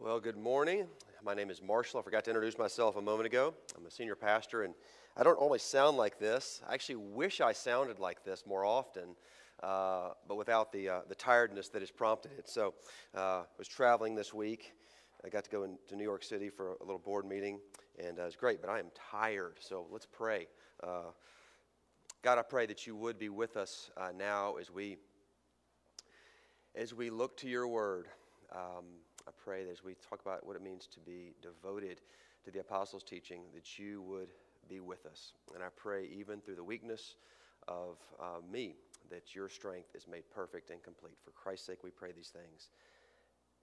Well, good morning. My name is Marshall. I forgot to introduce myself a moment ago. I'm a senior pastor, and I don't always sound like this. I actually wish I sounded like this more often, uh, but without the, uh, the tiredness that has prompted it. So uh, I was traveling this week. I got to go into New York City for a little board meeting, and uh, it was great, but I am tired. So let's pray. Uh, God, I pray that you would be with us uh, now as we, as we look to your word. Um, I pray that as we talk about what it means to be devoted to the apostles' teaching, that you would be with us. And I pray, even through the weakness of uh, me, that your strength is made perfect and complete. For Christ's sake, we pray these things.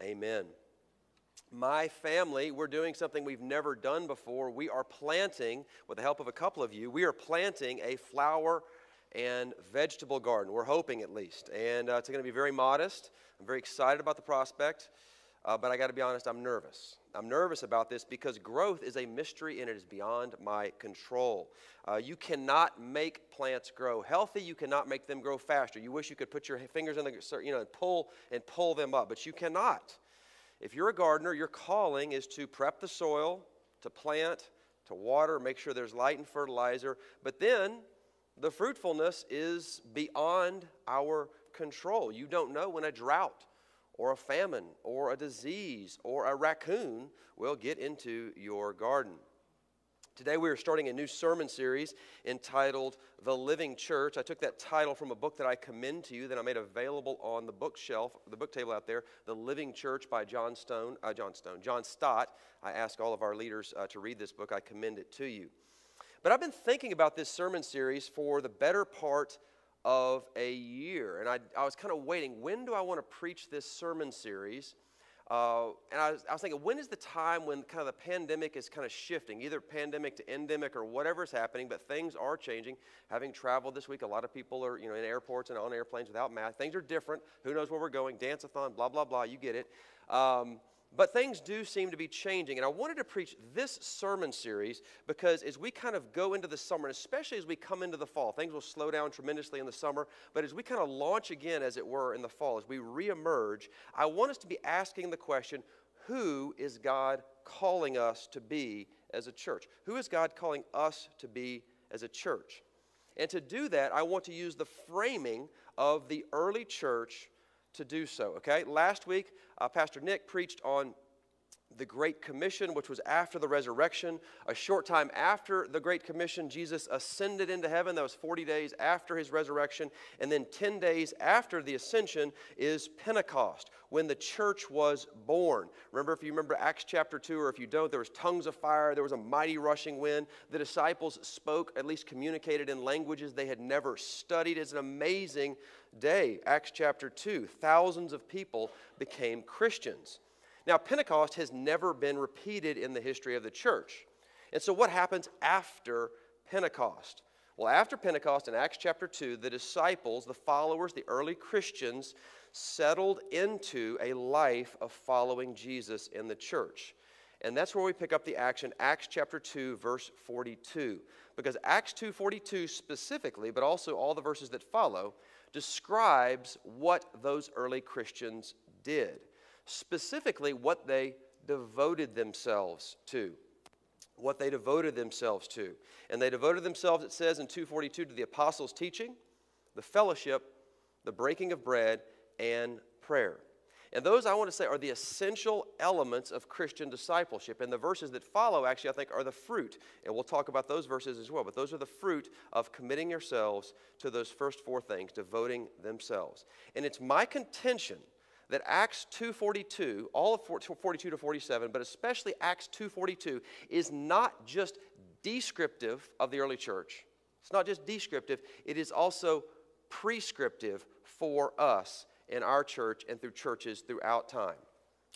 Amen. My family, we're doing something we've never done before. We are planting, with the help of a couple of you, we are planting a flower and vegetable garden. We're hoping at least. And uh, it's going to be very modest. I'm very excited about the prospect. Uh, but I got to be honest, I'm nervous. I'm nervous about this because growth is a mystery and it is beyond my control. Uh, you cannot make plants grow healthy. You cannot make them grow faster. You wish you could put your fingers in the, you know, and pull and pull them up, but you cannot. If you're a gardener, your calling is to prep the soil, to plant, to water, make sure there's light and fertilizer. But then the fruitfulness is beyond our control. You don't know when a drought or a famine or a disease or a raccoon will get into your garden. Today, we are starting a new sermon series entitled The Living Church. I took that title from a book that I commend to you that I made available on the bookshelf, the book table out there, The Living Church by John Stone, uh, John Stone, John Stott. I ask all of our leaders uh, to read this book. I commend it to you. But I've been thinking about this sermon series for the better part of a year. And I, I was kind of waiting when do I want to preach this sermon series? Uh, and I was, I was, thinking, when is the time when kind of the pandemic is kind of shifting, either pandemic to endemic or whatever is happening, but things are changing. Having traveled this week, a lot of people are you know, in airports and on airplanes without masks. Things are different. Who knows where we're going? Dance-a-thon, blah, blah, blah. You get it. Um, but things do seem to be changing. And I wanted to preach this sermon series because as we kind of go into the summer, and especially as we come into the fall, things will slow down tremendously in the summer. But as we kind of launch again, as it were, in the fall, as we reemerge, I want us to be asking the question who is God calling us to be as a church? Who is God calling us to be as a church? And to do that, I want to use the framing of the early church to do so. Okay? Last week, uh, Pastor Nick preached on the Great Commission, which was after the resurrection. A short time after the Great Commission, Jesus ascended into heaven. That was 40 days after his resurrection. And then 10 days after the ascension is Pentecost, when the church was born. Remember, if you remember Acts chapter 2, or if you don't, there was tongues of fire, there was a mighty rushing wind. The disciples spoke, at least communicated in languages they had never studied. It's an amazing day. Acts chapter 2, thousands of people became Christians. Now, Pentecost has never been repeated in the history of the church. And so, what happens after Pentecost? Well, after Pentecost in Acts chapter 2, the disciples, the followers, the early Christians, settled into a life of following Jesus in the church. And that's where we pick up the action, Acts chapter 2, verse 42. Because Acts 2:42 specifically, but also all the verses that follow, describes what those early Christians did specifically what they devoted themselves to. What they devoted themselves to. And they devoted themselves, it says in 242, to the apostles' teaching, the fellowship, the breaking of bread, and prayer. And those I want to say are the essential elements of Christian discipleship. And the verses that follow, actually, I think, are the fruit. And we'll talk about those verses as well. But those are the fruit of committing yourselves to those first four things, devoting themselves. And it's my contention that Acts 2:42, all of 42 to 47, but especially Acts 2:42 is not just descriptive of the early church. It's not just descriptive, it is also prescriptive for us in our church and through churches throughout time.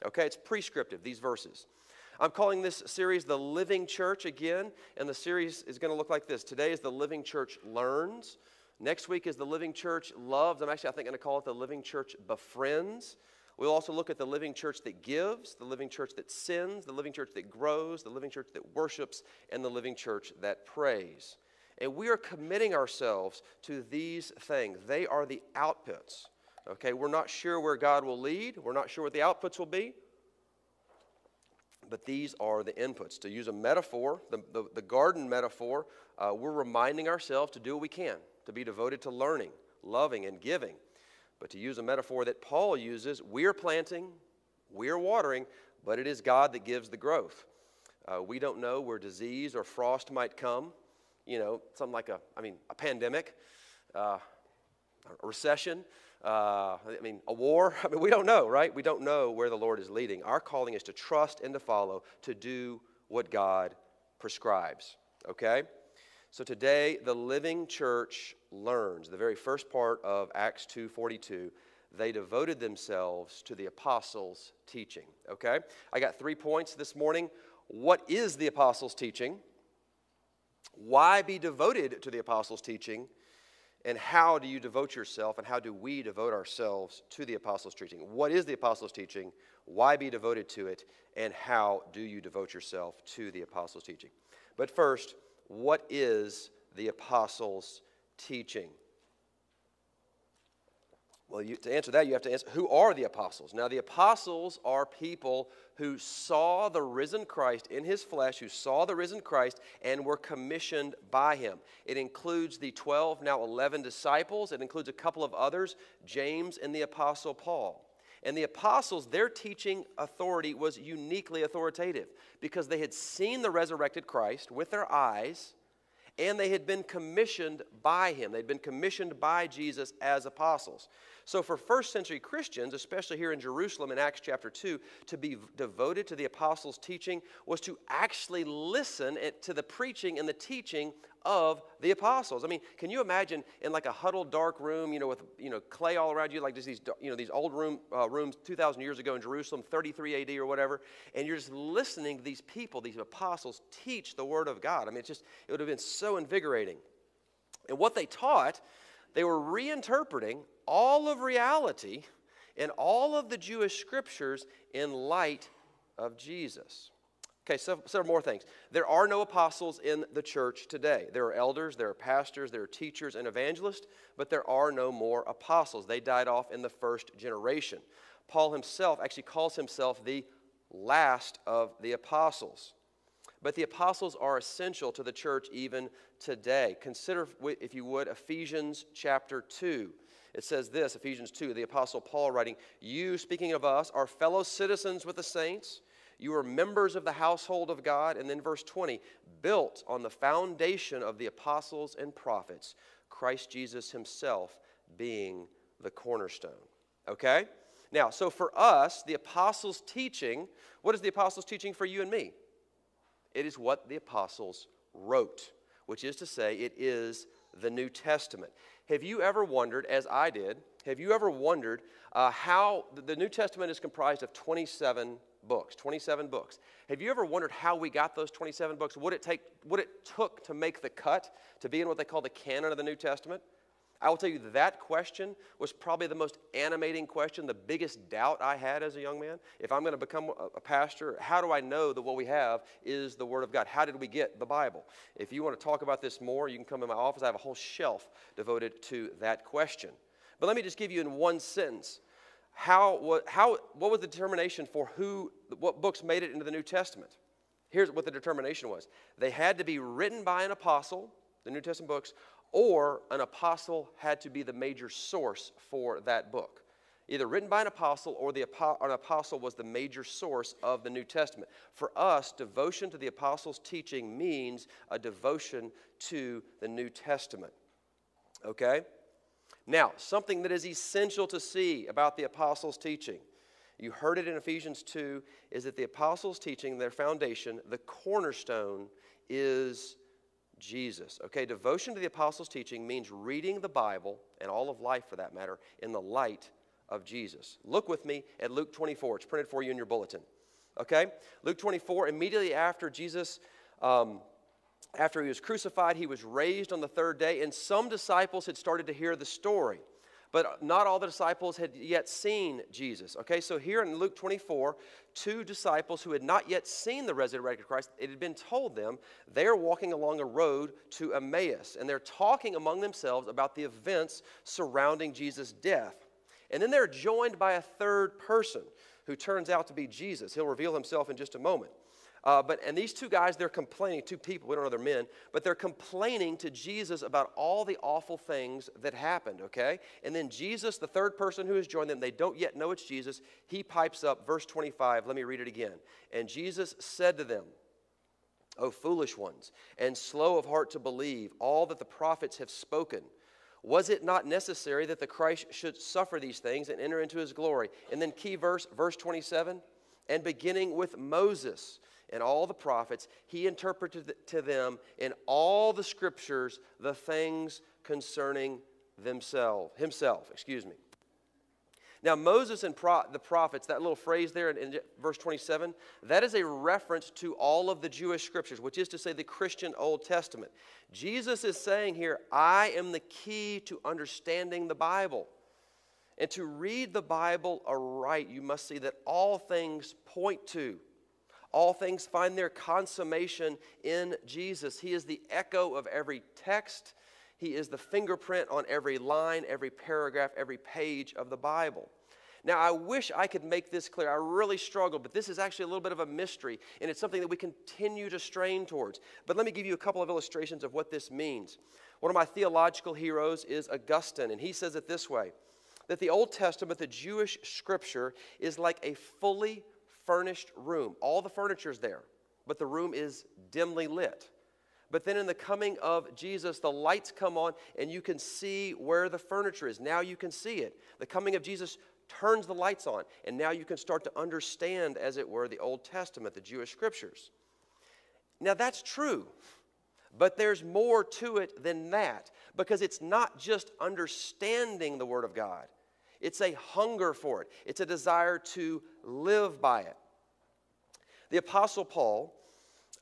Okay, it's prescriptive these verses. I'm calling this series The Living Church again, and the series is going to look like this. Today is The Living Church Learns. Next week is the Living Church Loves. I'm actually, I think, going to call it the Living Church Befriends. We'll also look at the living church that gives, the living church that sins, the living church that grows, the living church that worships, and the living church that prays. And we are committing ourselves to these things. They are the outputs. Okay, we're not sure where God will lead, we're not sure what the outputs will be. but these are the inputs. To use a metaphor, the, the, the garden metaphor, uh, we're reminding ourselves to do what we can, to be devoted to learning, loving, and giving. But to use a metaphor that Paul uses, we're planting, we're watering, but it is God that gives the growth. Uh, we don't know where disease or frost might come, you know, something like a, I mean, a pandemic, uh, a recession, uh, I mean, a war. I mean, we don't know, right? We don't know where the Lord is leading. Our calling is to trust and to follow, to do what God prescribes, okay? So today, the living church learns, the very first part of Acts 2.42, they devoted themselves to the apostles' teaching, okay? I got three points this morning. What is the apostles' teaching? Why be devoted to the apostles' teaching? And how do you devote yourself, and how do we devote ourselves to the apostles' teaching? What is the apostles' teaching? Why be devoted to it? And how do you devote yourself to the apostles' teaching? But first, what is the apostles' teaching? Well, you, to answer that, you have to answer who are the apostles? Now, the apostles are people who saw the risen Christ in his flesh, who saw the risen Christ, and were commissioned by him. It includes the 12, now 11 disciples. It includes a couple of others, James and the apostle Paul. And the apostles, their teaching authority was uniquely authoritative because they had seen the resurrected Christ with their eyes and they had been commissioned by him. They'd been commissioned by Jesus as apostles. So, for first century Christians, especially here in Jerusalem in Acts chapter 2, to be devoted to the apostles' teaching was to actually listen to the preaching and the teaching of the apostles. I mean, can you imagine in like a huddled dark room, you know, with you know clay all around you, like just these you know these old room uh, rooms 2,000 years ago in Jerusalem, 33 A.D. or whatever, and you're just listening to these people, these apostles, teach the Word of God. I mean, it's just it would have been so invigorating. And what they taught, they were reinterpreting all of reality and all of the Jewish scriptures in light of Jesus. Okay, so several more things. There are no apostles in the church today. There are elders, there are pastors, there are teachers and evangelists, but there are no more apostles. They died off in the first generation. Paul himself actually calls himself the last of the apostles. But the apostles are essential to the church even today. Consider, if you would, Ephesians chapter 2. It says this Ephesians 2, the apostle Paul writing, You, speaking of us, are fellow citizens with the saints you are members of the household of God. And then verse 20, built on the foundation of the apostles and prophets, Christ Jesus himself being the cornerstone. Okay? Now, so for us, the apostles' teaching, what is the apostles' teaching for you and me? It is what the apostles wrote, which is to say, it is the New Testament. Have you ever wondered, as I did, have you ever wondered uh, how the New Testament is comprised of 27 books, 27 books. Have you ever wondered how we got those 27 books? What it, take, what it took to make the cut, to be in what they call the canon of the New Testament? I will tell you that question was probably the most animating question, the biggest doubt I had as a young man. If I'm going to become a pastor, how do I know that what we have is the Word of God? How did we get the Bible? If you want to talk about this more, you can come in my office. I have a whole shelf devoted to that question. But let me just give you in one sentence how, what, how, what was the determination for who, what books made it into the New Testament? Here's what the determination was they had to be written by an apostle, the New Testament books, or an apostle had to be the major source for that book. Either written by an apostle or the, an apostle was the major source of the New Testament. For us, devotion to the apostles' teaching means a devotion to the New Testament. Okay? Now, something that is essential to see about the apostles' teaching, you heard it in Ephesians 2, is that the apostles' teaching, their foundation, the cornerstone is Jesus. Okay, devotion to the apostles' teaching means reading the Bible and all of life for that matter in the light of Jesus. Look with me at Luke 24. It's printed for you in your bulletin. Okay, Luke 24, immediately after Jesus. Um, after he was crucified, he was raised on the third day, and some disciples had started to hear the story. But not all the disciples had yet seen Jesus. Okay, so here in Luke 24, two disciples who had not yet seen the resurrected Christ, it had been told them they are walking along a road to Emmaus, and they're talking among themselves about the events surrounding Jesus' death. And then they're joined by a third person who turns out to be Jesus. He'll reveal himself in just a moment. Uh, but and these two guys, they're complaining. Two people, we don't know they're men, but they're complaining to Jesus about all the awful things that happened. Okay, and then Jesus, the third person who has joined them, they don't yet know it's Jesus. He pipes up, verse 25. Let me read it again. And Jesus said to them, "O foolish ones, and slow of heart to believe all that the prophets have spoken." Was it not necessary that the Christ should suffer these things and enter into his glory? And then, key verse, verse 27 and beginning with Moses and all the prophets, he interpreted to them in all the scriptures the things concerning themselves, himself, excuse me. Now, Moses and pro- the prophets, that little phrase there in, in, verse 27, that is a reference to all of the Jewish scriptures, which is to say the Christian Old Testament. Jesus is saying here, I am the key to understanding the Bible. And to read the Bible aright, you must see that all things point to all things find their consummation in Jesus. He is the echo of every text, He is the fingerprint on every line, every paragraph, every page of the Bible. Now, I wish I could make this clear. I really struggle, but this is actually a little bit of a mystery, and it's something that we continue to strain towards. But let me give you a couple of illustrations of what this means. One of my theological heroes is Augustine, and he says it this way that the Old Testament, the Jewish scripture, is like a fully furnished room. All the furniture is there, but the room is dimly lit. But then in the coming of Jesus, the lights come on and you can see where the furniture is. Now you can see it. The coming of Jesus turns the lights on, and now you can start to understand, as it were, the Old Testament, the Jewish scriptures. Now that's true, but there's more to it than that because it's not just understanding the Word of God. It's a hunger for it, it's a desire to live by it. The Apostle Paul,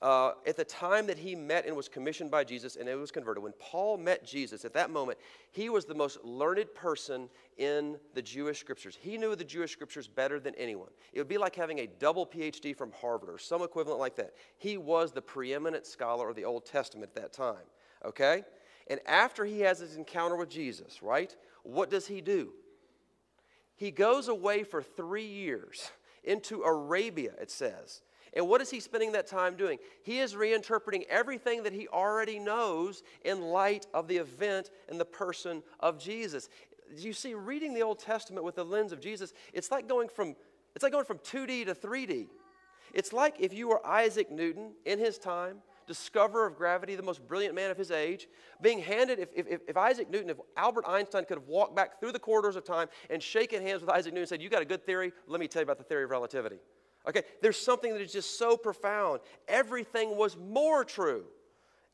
uh, at the time that he met and was commissioned by Jesus and it was converted, when Paul met Jesus at that moment, he was the most learned person in the Jewish scriptures. He knew the Jewish scriptures better than anyone. It would be like having a double PhD from Harvard or some equivalent like that. He was the preeminent scholar of the Old Testament at that time, okay? And after he has his encounter with Jesus, right, what does he do? He goes away for three years into Arabia, it says. And what is he spending that time doing? He is reinterpreting everything that he already knows in light of the event and the person of Jesus. You see, reading the Old Testament with the lens of Jesus, it's like going from it's like going from 2D to 3D. It's like if you were Isaac Newton in his time, discoverer of gravity, the most brilliant man of his age, being handed, if, if, if Isaac Newton, if Albert Einstein could have walked back through the corridors of time and shaken hands with Isaac Newton and said, You got a good theory? Let me tell you about the theory of relativity. Okay, there's something that is just so profound. Everything was more true.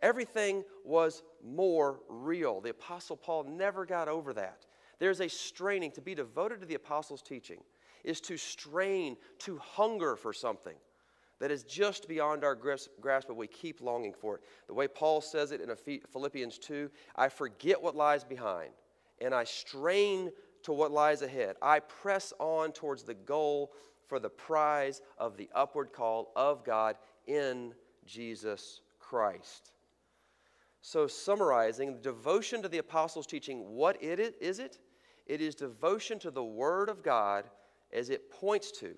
Everything was more real. The Apostle Paul never got over that. There's a straining to be devoted to the Apostles' teaching, is to strain, to hunger for something that is just beyond our grasp, but we keep longing for it. The way Paul says it in Philippians 2 I forget what lies behind, and I strain to what lies ahead. I press on towards the goal for the prize of the upward call of God in Jesus Christ. So, summarizing, devotion to the apostles' teaching, what it is it? It is devotion to the Word of God as it points to,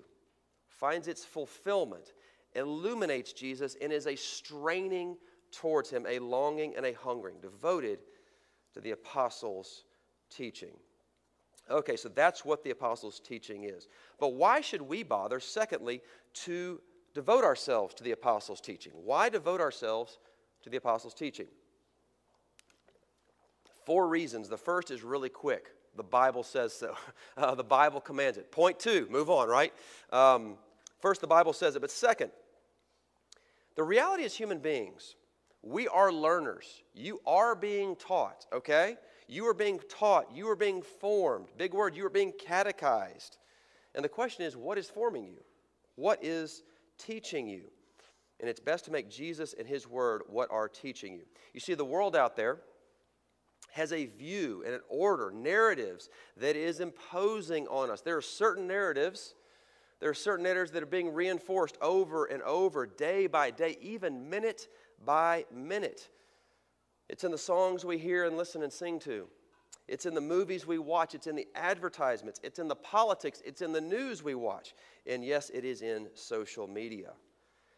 finds its fulfillment, illuminates Jesus, and is a straining towards Him, a longing and a hungering, devoted to the apostles' teaching. Okay, so that's what the apostles' teaching is. But why should we bother, secondly, to devote ourselves to the apostles' teaching? Why devote ourselves to the apostles' teaching? Four reasons. The first is really quick. The Bible says so. Uh, the Bible commands it. Point two, move on, right? Um, first, the Bible says it. But second, the reality is human beings, we are learners. You are being taught, okay? You are being taught, you are being formed. Big word, you are being catechized. And the question is, what is forming you? What is teaching you? And it's best to make Jesus and His Word what are teaching you. You see, the world out there has a view and an order, narratives that is imposing on us. There are certain narratives, there are certain narratives that are being reinforced over and over, day by day, even minute by minute. It's in the songs we hear and listen and sing to. It's in the movies we watch, it's in the advertisements, it's in the politics, it's in the news we watch. And yes, it is in social media.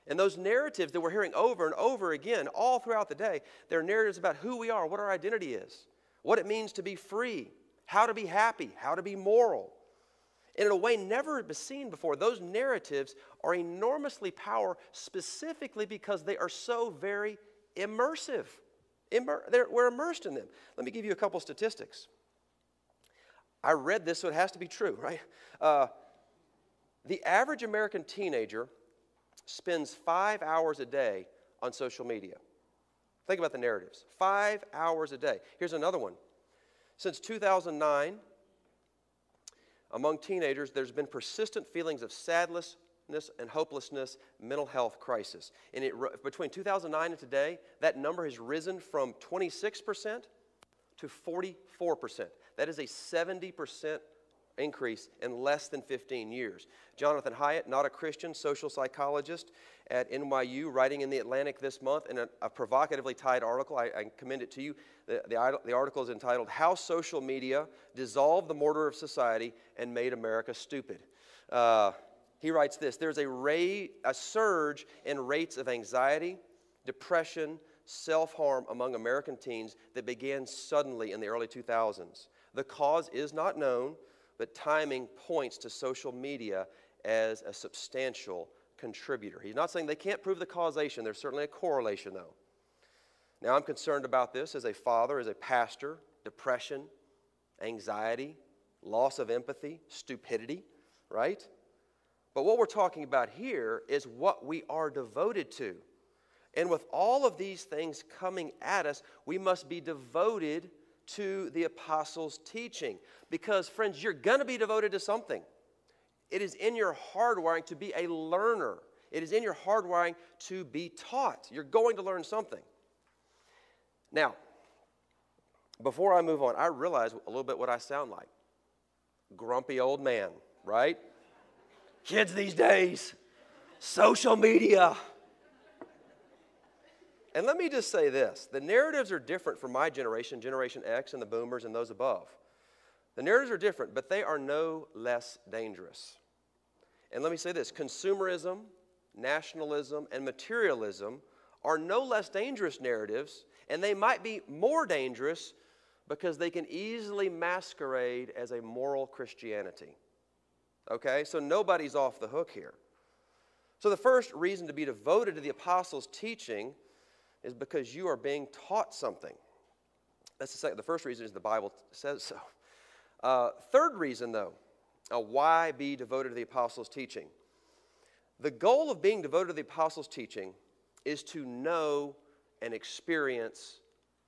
And those narratives that we're hearing over and over again, all throughout the day, they're narratives about who we are, what our identity is, what it means to be free, how to be happy, how to be moral. In a way never seen before, those narratives are enormously powerful specifically because they are so very immersive. Immer- we're immersed in them. Let me give you a couple statistics. I read this, so it has to be true, right? Uh, the average American teenager spends five hours a day on social media. Think about the narratives. Five hours a day. Here's another one. Since 2009, among teenagers, there's been persistent feelings of sadness, and hopelessness, mental health crisis. And it, between 2009 and today, that number has risen from 26% to 44%. That is a 70% increase in less than 15 years. Jonathan Haidt, not a Christian, social psychologist at NYU, writing in The Atlantic this month in a, a provocatively tied article. I, I, commend it to you. The, the, the, article is entitled How Social Media Dissolved the Mortar of Society and Made America Stupid. Uh, he writes this There's a, a surge in rates of anxiety, depression, self harm among American teens that began suddenly in the early 2000s. The cause is not known, but timing points to social media as a substantial contributor. He's not saying they can't prove the causation, there's certainly a correlation, though. Now, I'm concerned about this as a father, as a pastor depression, anxiety, loss of empathy, stupidity, right? But what we're talking about here is what we are devoted to. And with all of these things coming at us, we must be devoted to the apostles' teaching. Because, friends, you're going to be devoted to something. It is in your hardwiring to be a learner, it is in your hardwiring to be taught. You're going to learn something. Now, before I move on, I realize a little bit what I sound like grumpy old man, right? Kids these days, social media. And let me just say this the narratives are different for my generation, Generation X, and the boomers and those above. The narratives are different, but they are no less dangerous. And let me say this consumerism, nationalism, and materialism are no less dangerous narratives, and they might be more dangerous because they can easily masquerade as a moral Christianity. Okay? So nobody's off the hook here. So the first reason to be devoted to the apostles' teaching is because you are being taught something. That's the second. The first reason is the Bible says so. Uh, third reason, though, uh, why be devoted to the apostles' teaching? The goal of being devoted to the apostles' teaching is to know and experience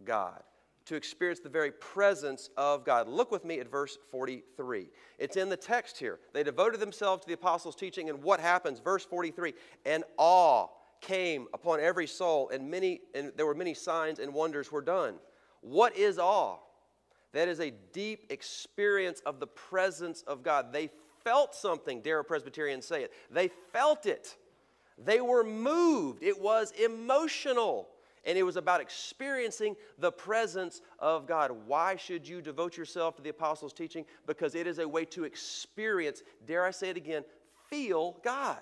God to experience the very presence of God. Look with me at verse 43. It's in the text here. They devoted themselves to the apostles' teaching, and what happens? Verse 43 And awe came upon every soul, and, many, and there were many signs and wonders were done. What is awe? That is a deep experience of the presence of God. They felt something, dare a Presbyterian say it. They felt it. They were moved. It was emotional and it was about experiencing the presence of God. Why should you devote yourself to the apostles' teaching? Because it is a way to experience, dare I say it again, feel God.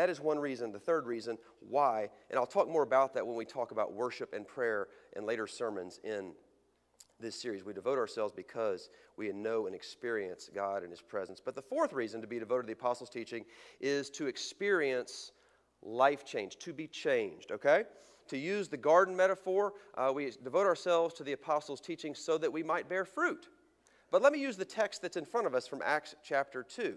That is one reason. The third reason why, and I'll talk more about that when we talk about worship and prayer in later sermons in this series. We devote ourselves because we know and experience God and His presence. But the fourth reason to be devoted to the apostles' teaching is to experience life change, to be changed, okay? To use the garden metaphor, uh, we devote ourselves to the apostles' teaching so that we might bear fruit. But let me use the text that's in front of us from Acts chapter 2.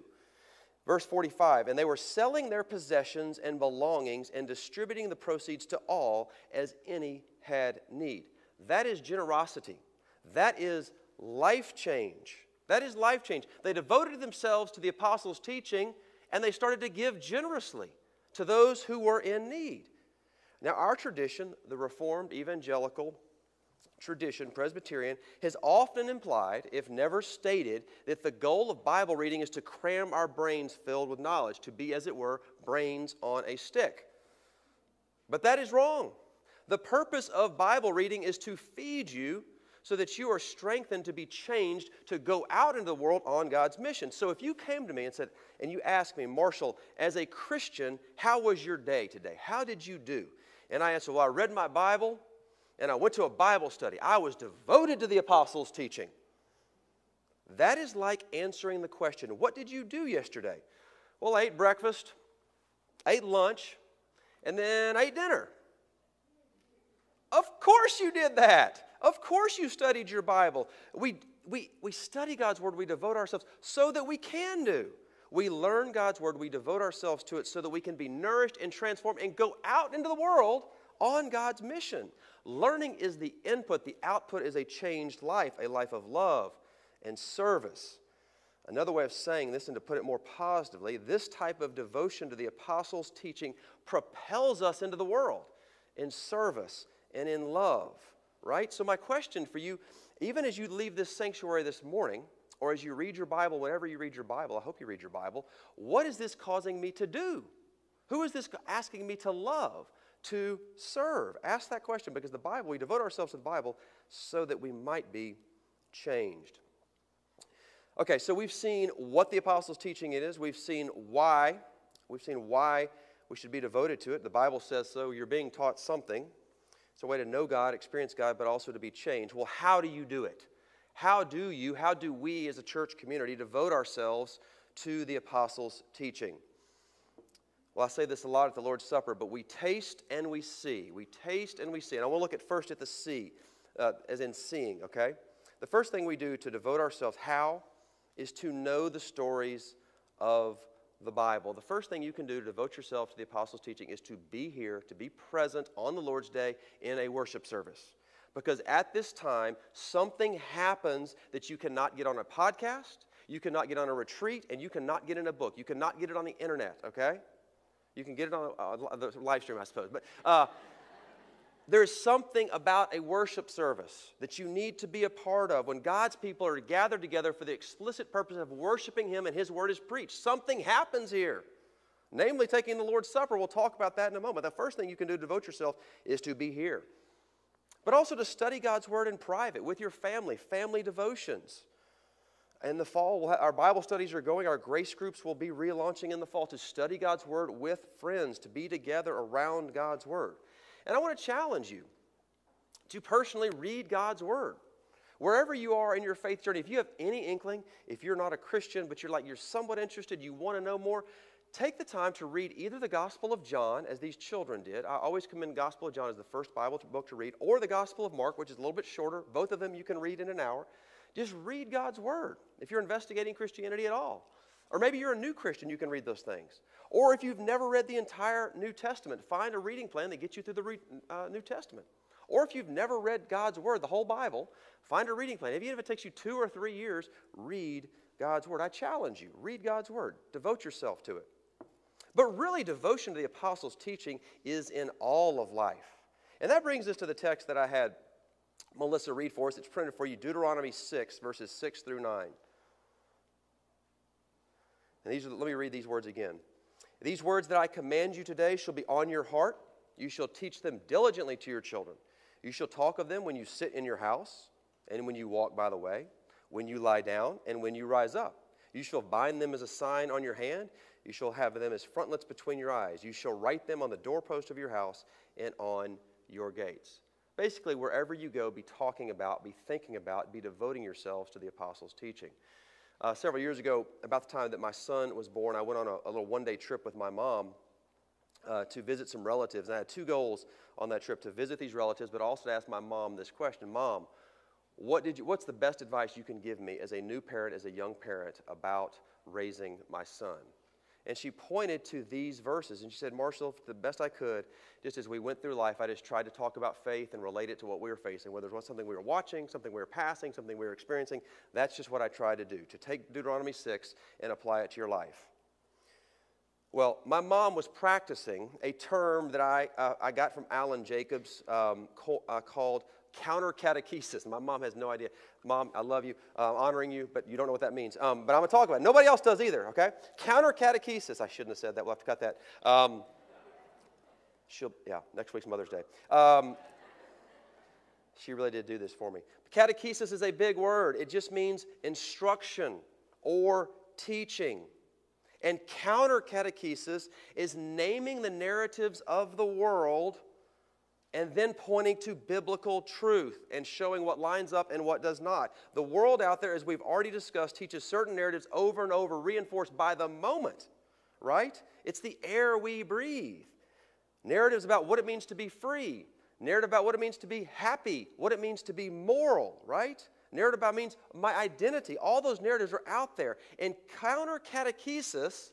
Verse 45 And they were selling their possessions and belongings and distributing the proceeds to all as any had need. That is generosity. That is life change. That is life change. They devoted themselves to the apostles' teaching and they started to give generously to those who were in need. Now, our tradition, the Reformed evangelical tradition, Presbyterian, has often implied, if never stated, that the goal of Bible reading is to cram our brains filled with knowledge, to be, as it were, brains on a stick. But that is wrong. The purpose of Bible reading is to feed you, so that you are strengthened to be changed to go out into the world on God's mission. So if you came to me and said, and you asked me, Marshall, as a Christian, how was your day today? How did you do? And I answered, Well, I read my Bible and I went to a Bible study. I was devoted to the apostles' teaching. That is like answering the question, What did you do yesterday? Well, I ate breakfast, ate lunch, and then I ate dinner. Of course you did that. Of course you studied your Bible. We, we, we study God's Word, we devote ourselves so that we can do. We learn God's Word, we devote ourselves to it so that we can be nourished and transformed and go out into the world on God's mission. Learning is the input, the output is a changed life, a life of love and service. Another way of saying this, and to put it more positively, this type of devotion to the apostles' teaching propels us into the world in service and in love right? So, my question for you, even as you leave this sanctuary this morning, or as you read your Bible, whenever you read your Bible, I hope you read your Bible, what is this causing me to do? Who is this asking me to love, to serve? Ask that question because the Bible, we devote ourselves to the Bible so that we might be changed. Okay, so we've seen what the apostles' teaching it is. We've seen why. We've seen why we should be devoted to it. The Bible says so. You're being taught something. It's a way to know God, experience God, but also to be changed. Well, how do you do it? How do you, how do we as a church community devote ourselves to the apostles' teaching? Well, I say this a lot at the Lord's Supper, but we taste and we see. We taste and we see. And I want to look at first at the see, uh, as in seeing, okay? The first thing we do to devote ourselves, how, is to know the stories of the Bible, the first thing you can do to devote yourself to the apostles' teaching is to be here, to be present on the Lord's Day in a worship service. Because at this time, something happens that you cannot get on a podcast, you cannot get on a retreat, and you cannot get in a book. You cannot get it on the internet, okay? You can get it on uh, the live stream, I suppose. But uh, there's something about a worship service that you need to be a part of when God's people are gathered together for the explicit purpose of worshiping Him and His word is preached. Something happens here, namely taking the Lord's Supper. We'll talk about that in a moment. The first thing you can do to devote yourself is to be here, but also to study God's word in private with your family, family devotions. In the fall, our Bible studies are going. Our grace groups will be relaunching in the fall to study God's word with friends, to be together around God's word. And I want to challenge you to personally read God's Word. Wherever you are in your faith journey, if you have any inkling, if you're not a Christian, but you're like, you're somewhat interested, you want to know more, take the time to read either the Gospel of John, as these children did. I always commend Gospel of John as the first Bible book to read, or the Gospel of Mark, which is a little bit shorter. Both of them you can read in an hour. Just read God's Word if you're investigating Christianity at all. Or maybe you're a new Christian, you can read those things. Or if you've never read the entire New Testament, find a reading plan that gets you through the re- uh, New Testament. Or if you've never read God's Word, the whole Bible, find a reading plan. Even if it takes you two or three years, read God's Word. I challenge you, read God's Word, devote yourself to it. But really, devotion to the apostles' teaching is in all of life. And that brings us to the text that I had Melissa read for us. It's printed for you Deuteronomy 6, verses 6 through 9. And these are, let me read these words again. These words that I command you today shall be on your heart. You shall teach them diligently to your children. You shall talk of them when you sit in your house, and when you walk by the way, when you lie down, and when you rise up. You shall bind them as a sign on your hand. You shall have them as frontlets between your eyes. You shall write them on the doorpost of your house and on your gates. Basically, wherever you go, be talking about, be thinking about, be devoting yourselves to the apostles' teaching. Uh, several years ago, about the time that my son was born, I went on a, a little one day trip with my mom uh, to visit some relatives. And I had two goals on that trip to visit these relatives, but also to ask my mom this question Mom, what did you, what's the best advice you can give me as a new parent, as a young parent, about raising my son? And she pointed to these verses and she said, Marshall, the best I could, just as we went through life, I just tried to talk about faith and relate it to what we were facing, whether it was something we were watching, something we were passing, something we were experiencing. That's just what I tried to do, to take Deuteronomy 6 and apply it to your life. Well, my mom was practicing a term that I, uh, I got from Alan Jacobs um, co- uh, called counter catechesis. My mom has no idea. Mom, I love you, uh, honoring you, but you don't know what that means. Um, but I'm going to talk about it. Nobody else does either, okay? Counter catechesis. I shouldn't have said that. We'll have to cut that. Um, she'll, yeah, next week's Mother's Day. Um, She really did do this for me. Catechesis is a big word, it just means instruction or teaching. And counter catechesis is naming the narratives of the world and then pointing to biblical truth and showing what lines up and what does not. The world out there, as we've already discussed, teaches certain narratives over and over, reinforced by the moment, right? It's the air we breathe. Narratives about what it means to be free, narrative about what it means to be happy, what it means to be moral, right? Narrative about means my identity. All those narratives are out there. And counter catechesis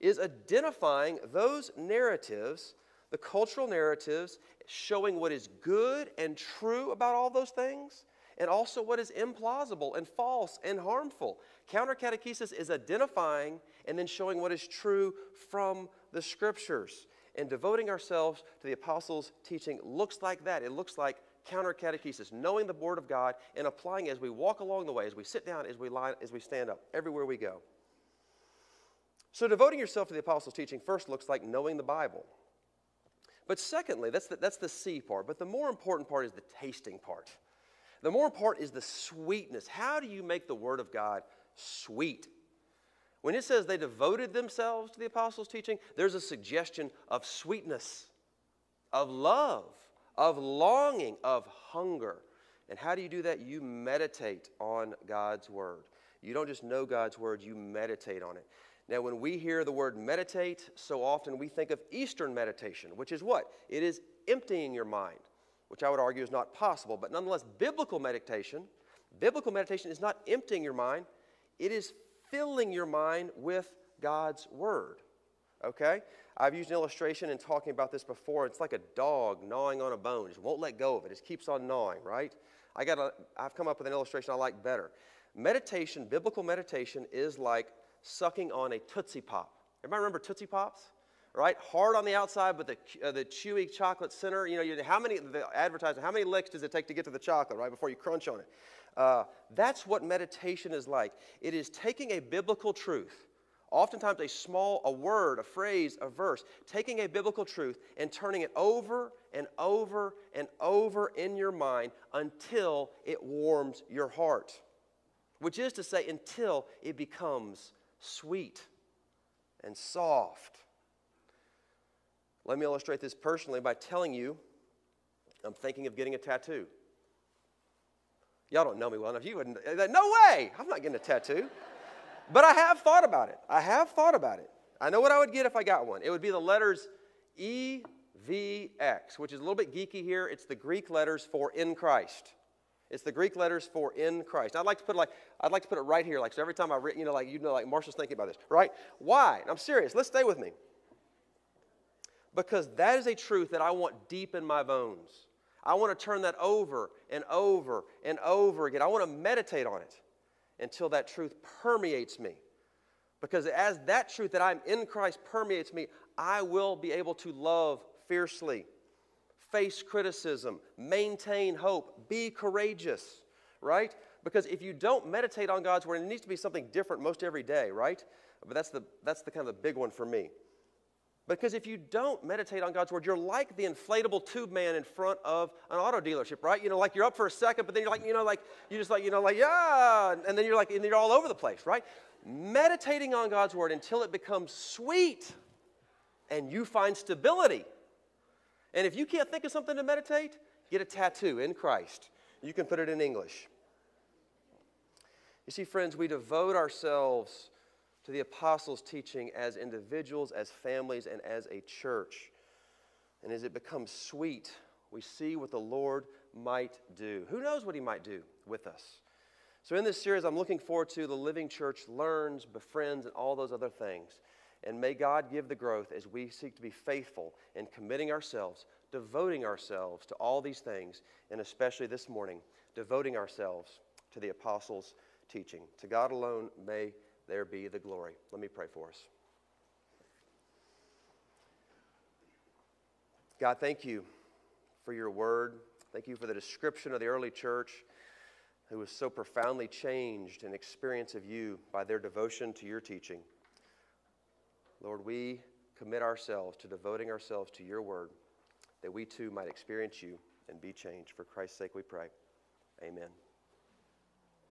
is identifying those narratives, the cultural narratives, showing what is good and true about all those things, and also what is implausible and false and harmful. Counter catechesis is identifying and then showing what is true from the scriptures. And devoting ourselves to the apostles' teaching looks like that. It looks like counter catechesis, knowing the Word of God and applying as we walk along the way, as we sit down, as we lie, as we stand up, everywhere we go. So, devoting yourself to the apostles' teaching first looks like knowing the Bible. But secondly, that's the, that's the see part. But the more important part is the tasting part. The more important is the sweetness. How do you make the Word of God sweet? When it says they devoted themselves to the apostles' teaching, there's a suggestion of sweetness, of love, of longing, of hunger. And how do you do that? You meditate on God's Word. You don't just know God's Word, you meditate on it. Now, when we hear the word meditate, so often we think of Eastern meditation, which is what? It is emptying your mind, which I would argue is not possible. But nonetheless, biblical meditation, biblical meditation is not emptying your mind, it is filling your mind with God's Word. Okay? I've used an illustration in talking about this before. It's like a dog gnawing on a bone. It just won't let go of it. It just keeps on gnawing, right? I got I've come up with an illustration I like better. Meditation, biblical meditation, is like sucking on a Tootsie Pop. Everybody remember Tootsie Pops? Right? Hard on the outside, but the, uh, the chewy chocolate center. You know, you, how many, the advertising, how many licks does it take to get to the chocolate, right, before you crunch on it? Uh, that's what meditation is like. It is taking a biblical truth, oftentimes a small, a word, a phrase, a verse, taking a biblical truth and turning it over and over and over in your mind until it warms your heart. Which is to say, until it becomes sweet and soft. Let me illustrate this personally by telling you I'm thinking of getting a tattoo. Y'all don't know me well enough. You wouldn't. Uh, no way! I'm not getting a tattoo. But I have thought about it. I have thought about it. I know what I would get if I got one. It would be the letters EVX, which is a little bit geeky here. It's the Greek letters for in Christ. It's the Greek letters for in Christ. I'd like to put it like I'd like to put it right here, like so every time I read, you know, like you know, like Marshall's thinking about this, right? Why? I'm serious. Let's stay with me. Because that is a truth that I want deep in my bones. I want to turn that over and over and over again. I want to meditate on it until that truth permeates me. Because as that truth that I'm in Christ permeates me, I will be able to love fiercely face criticism, maintain hope, be courageous, right? Because if you don't meditate on God's word, it needs to be something different most every day, right? But that's the, that's the kind of the big one for me. Because if you don't meditate on God's word, you're like the inflatable tube man in front of an auto dealership, right? You know, like you're up for a second, but then you're like, you know, like you just like, you know, like, yeah, and then you're like, and you're all over the place, right? Meditating on God's word until it becomes sweet and you find stability and if you can't think of something to meditate, get a tattoo in Christ. You can put it in English. You see, friends, we devote ourselves to the apostles' teaching as individuals, as families, and as a church. And as it becomes sweet, we see what the Lord might do. Who knows what He might do with us? So, in this series, I'm looking forward to the Living Church learns, befriends, and all those other things. And may God give the growth as we seek to be faithful in committing ourselves, devoting ourselves to all these things, and especially this morning, devoting ourselves to the apostles' teaching. To God alone may there be the glory. Let me pray for us. God, thank you for your word. Thank you for the description of the early church who was so profoundly changed in experience of you by their devotion to your teaching. Lord, we commit ourselves to devoting ourselves to your word that we too might experience you and be changed. For Christ's sake we pray. Amen.